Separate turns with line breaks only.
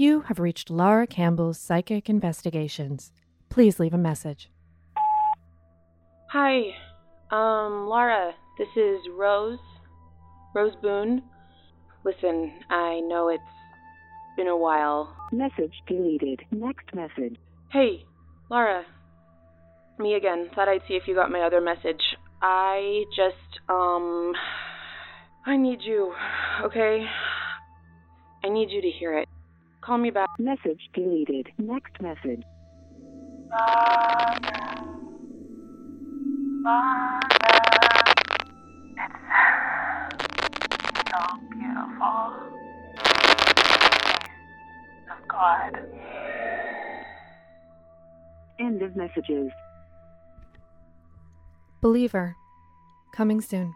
You have reached Laura Campbell's Psychic Investigations. Please leave a message.
Hi, um, Laura, this is Rose, Rose Boone. Listen, I know it's been a while.
Message deleted. Next message.
Hey, Laura, me again. Thought I'd see if you got my other message. I just, um, I need you, okay? I need you to hear it. Call me back.
Message deleted. Next message.
so beautiful. Of God.
End of messages.
Believer. Coming soon.